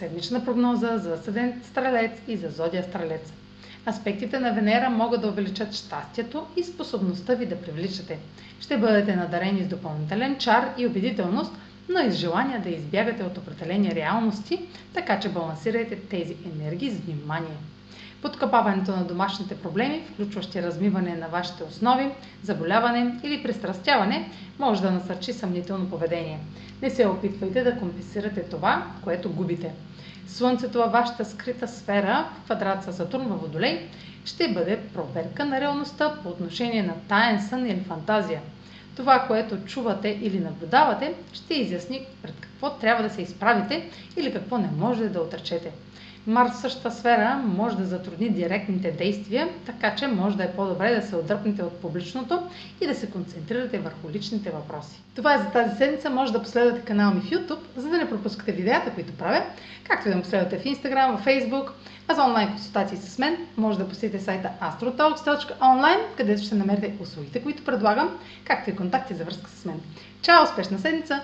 Седмична прогноза за седент Стрелец и за Зодия Стрелец. Аспектите на Венера могат да увеличат щастието и способността ви да привличате. Ще бъдете надарени с допълнителен чар и убедителност, но и с желание да избягате от определени реалности, така че балансирайте тези енергии с внимание. Подкопаването на домашните проблеми, включващи размиване на вашите основи, заболяване или пристрастяване, може да насърчи съмнително поведение. Не се опитвайте да компенсирате това, което губите. Слънцето във вашата скрита сфера, в квадрат с Сатурн във Водолей, ще бъде проверка на реалността по отношение на таен сън или фантазия. Това, което чувате или наблюдавате, ще изясни пред какво трябва да се изправите или какво не можете да отречете. Марс в същата сфера може да затрудни директните действия, така че може да е по-добре да се отдръпнете от публичното и да се концентрирате върху личните въпроси. Това е за тази седмица. Може да последвате канала ми в YouTube, за да не пропускате видеята, които правя, както и да ме последвате в Instagram, в Facebook, а за онлайн консултации с мен може да посетите сайта astrotalks.online, където ще намерите услугите, които предлагам, както и контакти за връзка с мен. Чао! Успешна седмица!